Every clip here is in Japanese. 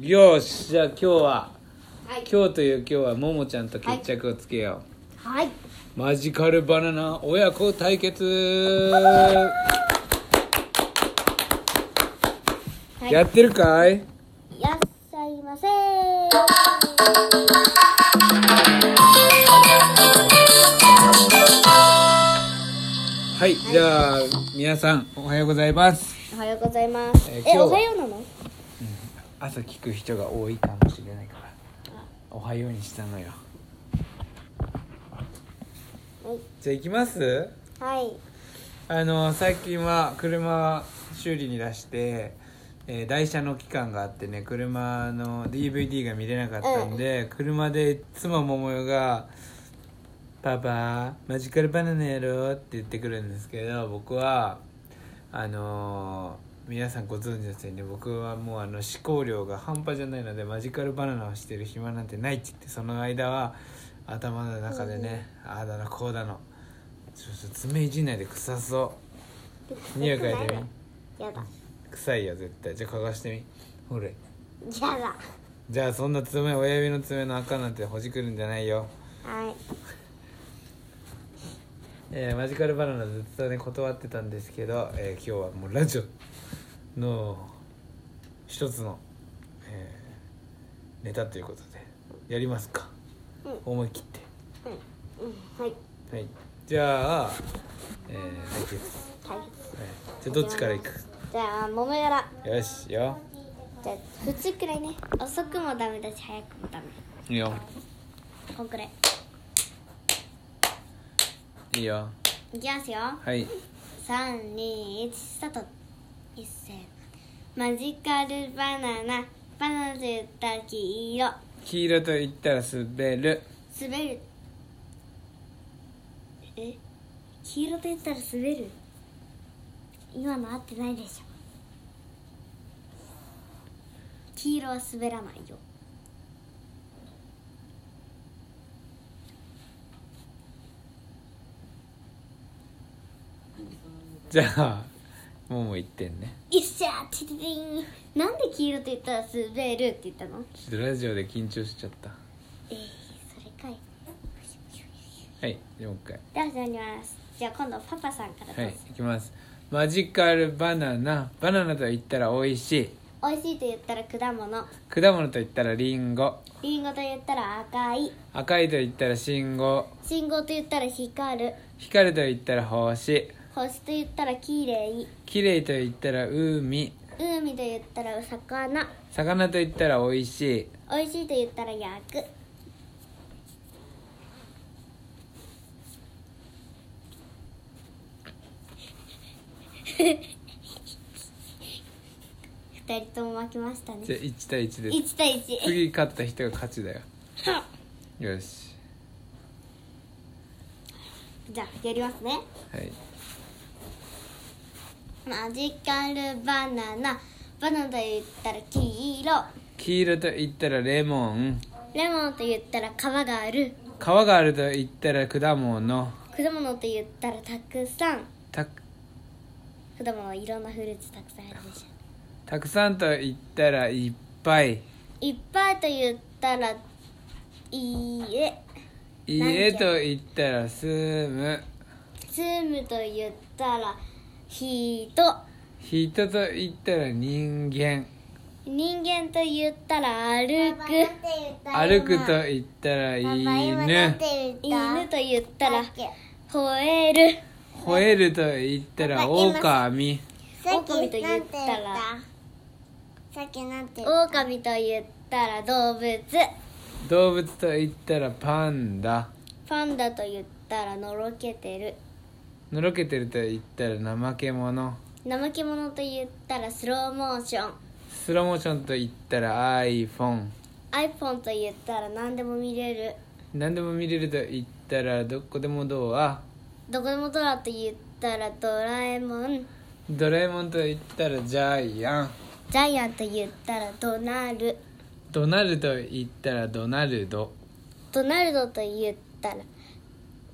よしじゃあ今日ははい。今日という今日はももちゃんと決着をつけよはい。う、マジカルバナナ親子対決、はい。やってるかい？いらっしゃいませはい、じゃあ皆さんおはようございます。おはようございます。え、えー今日はおはようなの？朝聞く人が多いかもしれないからおはようにしたのよはい。じゃあ行きます？はい。あの最近は車修理に出して、えー台車の期間があってね車の DVD が見れなかったんで、車でいつも桃代が「パパマジカルバナナやろ?」って言ってくるんですけど僕はあのー皆さんご存知ですよね僕はもうあの思考量が半端じゃないのでマジカルバナナをしてる暇なんてないって言ってその間は頭の中でね、ああだのこうだのちょっと爪いじんないで臭そう。匂い嗅いでみ。やだ。臭いよ絶対。じゃあ嗅がしてみ。ほれ。やだ。じゃあそんな爪親指の爪の赤なんてほじくるんじゃないよ。はい。えーマジカルバナナずっとね断ってたんですけど、えー今日はもうラジオの一つの、えーネタということでやりますか、うん思い切ってうん。はい。はいじゃあ、えー、対決、はい。はい、じゃあどっちからいく？じゃあ、桃やら。よしよじゃあ、普通くらいね。遅くもダメだし、早くもダメ。いいよこんくらい。いいよいきますよ。はい三二一スタート一斉。マジカルバナナ。バナナと言ったら黄色。黄色と言ったら滑る。滑る。え？黄色と言ったら滑る？今の合ってないでしょ。黄色は滑らないよ。じゃあもも1点ね。いっしゃーティティティン。なんで黄色と言ったら滑るって言ったの？ちょっとラジオで緊張しちゃった。えー、それかい。はいじゃあもう一回。では始まります。じゃあ今度パパさんからはいいきます。マジカルバナナ。バナナと言ったら美味しい。美味しいと言ったら果物。果物と言ったらリンゴ。リンゴと言ったら赤い。赤いと言ったら信号。信号と言ったら光る。光ると言ったら星星と言ったら綺麗。綺麗と言ったら海。海と言ったら魚。魚と言ったら美味しい。美味しいと言ったら焼く。二人とも負けましたね。じゃあ1対1です。1対1次勝った人が勝ちだよ。よし。じゃあやりますね。はいマジカルバナナ。バナナと言ったら黄色。黄色と言ったらレモン。レモンと言ったら皮がある。皮があると言ったら果物。果物と言ったらたくさん。た果物いろんなフルーツたくさんあるでしょ。たくさんと言ったらいっぱい。いっぱいと言ったらいいえ家と言ったら住む。住むと言ったら人。人と言ったら人間。人間と言ったら歩く。歩くと言ったら犬。犬と言ったら吠える。吠えると言ったら狼。狼と言った？らさっきなんて狼と言ったら動物。動物と言ったらパンダ。パンダと言ったらのろけてるのろけてると言ったら怠け者。怠け者と言ったらスローモーション。スローモーションと言ったら iPhone iPhone と言ったら何でも見れる。何でも見れると言ったらどこでもドア。どこでもドラと言ったらドラえもん。ドラえもんと言ったらジャイアン。ジャイアンと言ったらドナル。ドナルと言ったらドナルド。ドナルドと言ったら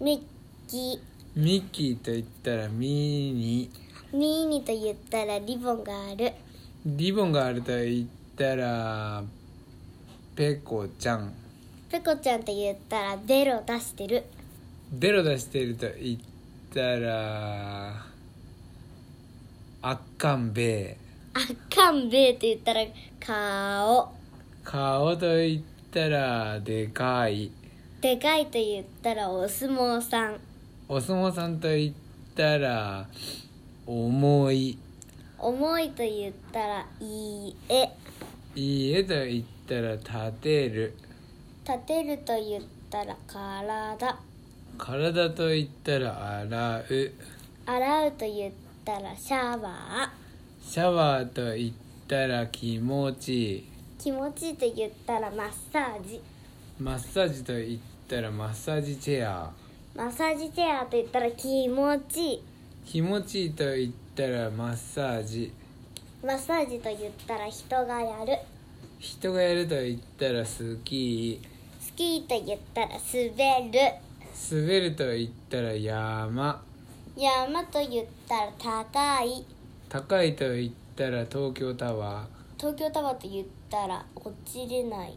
ミッキミッキーと言ったらミニーミーニと言ったらリボンがある。リボンがあると言っったらペコちゃん。ペコちゃんって言ったらベロ出してる。ベロ出してると言ったらあっかんべえあかんべえって言ったら顔顔と言ったらでかいでかいと言ったらお相撲さんお相撲さんと言ったら重い。重いと言ったらいいえ。いいえと言ったら立てる。立てると言ったら体。体と言ったら洗う。洗うと言ったらシャワシャワーと言ったら気持ちいい。ー気持ちいいと言ったらマッサージ。マッサージと言ったらマッサージチェアマッサージチェアと言ったら気持ちいい。気持ちいいと言ったらマッサージ。マッサージと言ったら人がやる。人がやると言ったらスキー。スキーと言ったら滑る。滑ると言ったら山。山と言ったら高い。高いと言ったら東京タワ東京タワーと言ったら落ちれない。ー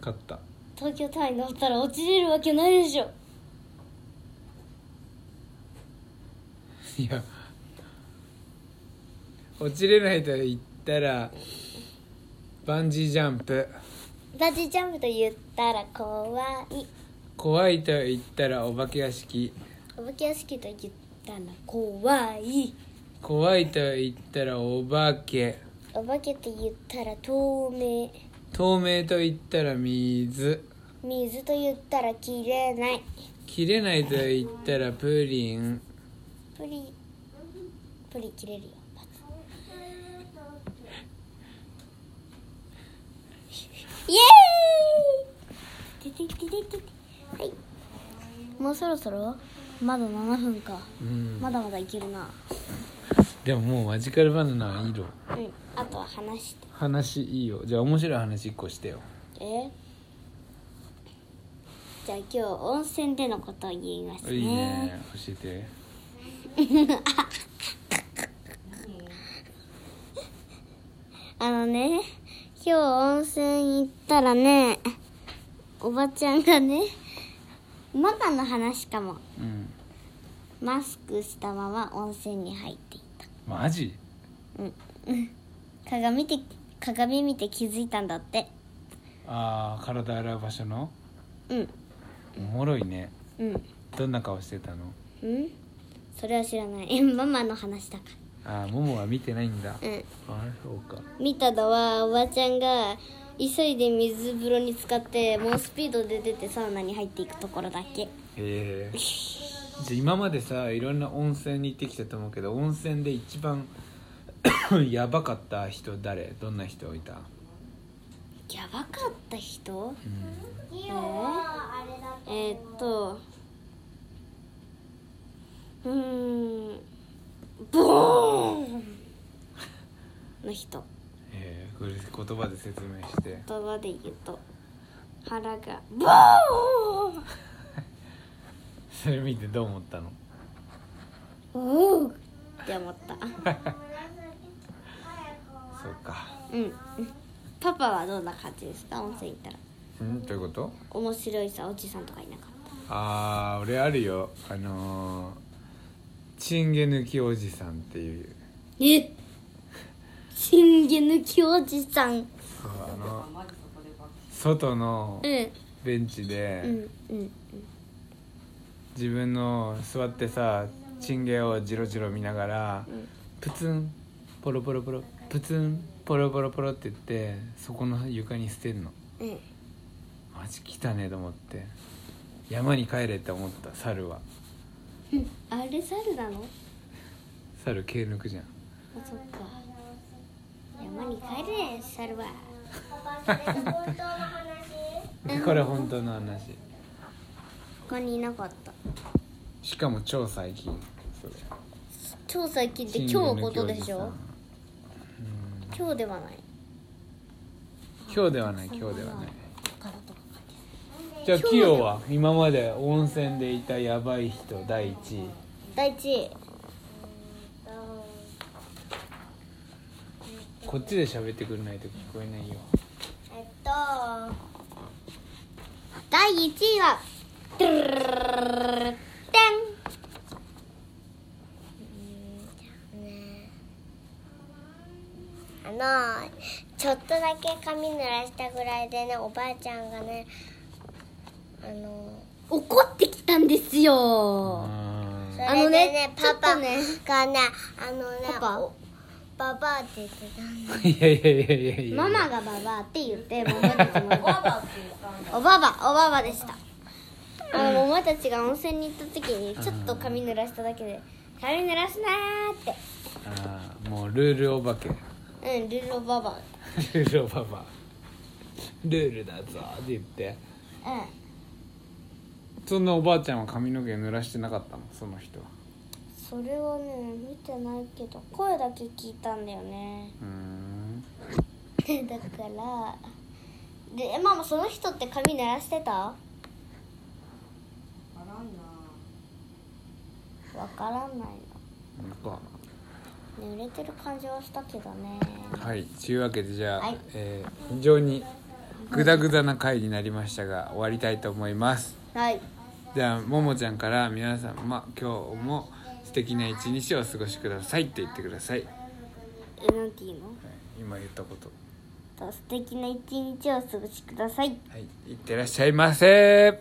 勝った東京タワーに乗ったら落ちれるわけないでしょ。いや。落ちれないと言ったらバンジージャンプ。バンジージャンプと言ったら怖い。怖いと言ったらお化け屋敷。お化け屋敷と言ったら怖い。怖いと言ったらお化け。お化けと言ったら透明。透明と言ったら水水と言ったら切れない。切れないと言ったらプリン。プリプリ切れるよ。イエーイ！てててててて。はい。もうそろそろ？まだ7分か。うん。まだまだいけるな。でももうマジカルバナナはいいのうん。あとは話して。話いいよ。じゃあ面白い話1個してよ。え？じゃあ今日温泉でのことを言いますね。いいね。教えて。あのね今日温泉行ったらねおばちゃんがねママの話かも。うん。マスクしたまま温泉に入っていマジ？た 鏡て鏡見て気づいたんだって。ああ体洗う場所の？うんおもろいね。うん。どんな顔してたの？うん？それは知らない。ママの話だかああももは見てないんだ。らうん。あそうか。見たのはおばちゃんが急いで水風呂に浸かって猛スピードで出てサウナに入っていくところだけ。へえじゃあ今までさいろんな温泉に行ってきたと思うけど温泉で一番 やばかった人誰？どんな人いた？やばかった人？うん。えー、えー。っと。うーん。ボーンの人。えー、これ言葉で説明して。言葉で言うと。腹が。ボーン！それ見てどう思ったの？おおって思った。そうか。うんパパはどんな感じですか？温泉行ったら。うん？どういうこと？面白いさおじさんとかいなかっああ俺あるよ。あのー、チンゲ抜きおじさんっていう。たえ？チンゲ抜きおじさん。そうあの外のうん。ベンチで、うんうん自分の座ってさチンゲをジロジロ見ながら、ん。プツンポロポロポロプツンポロポロポロって言ってそこの床に捨てんの。うん。マジ来たねと思って。山に帰れって思った猿は。う んあれ猿なの？猿毛抜くじゃん。あそっか。山に帰れ猿は。これ本当の話。ここにいなかった。しかも超最近それ。超最近って今日のことでしょ？今日ではない。今日ではない今日ではない。じゃあキヨは今まで温泉でいたヤバい人第一位。第一こっちで喋ってくれないと聞こえないよ。えっと第1位はドゥルルルルルルルてあのちょっとだけ髪濡らしたぐらいでねおばあちゃんがねあのん怒ってきたんですよ。あそれあのねでねパパがねあのねパパ？おババアって言ってたの。ー いやいやいやいやいや。ママがババアって言って 桃たちもおばばおばばおばばでした。あの桃たちが温泉に行った時にちょっと髪濡らしただけで髪濡らすなーって。あーもうルールお化けうんルルおばばルールおばばルールだぞって言って。うん。そんなおばあちゃんは髪の毛濡らしてなかったの？その人は。それはね見てないけど声だけ聞いたんだよね。うーん。だからでママその人って髪濡らしてた？わからんな。いなんかの濡れてる感じはしたけどね。はいというわけでじゃあ、はい。えー非常にグダグダな回になりましたが終わりたいと思います。はい。じゃあももちゃんから皆さん、ま、今日も素敵な一日をお過ごしくださいって言ってください、はい、えなんて言うの？今言ったことと。素敵な一日をお過ごしください。はいいってらっしゃいませ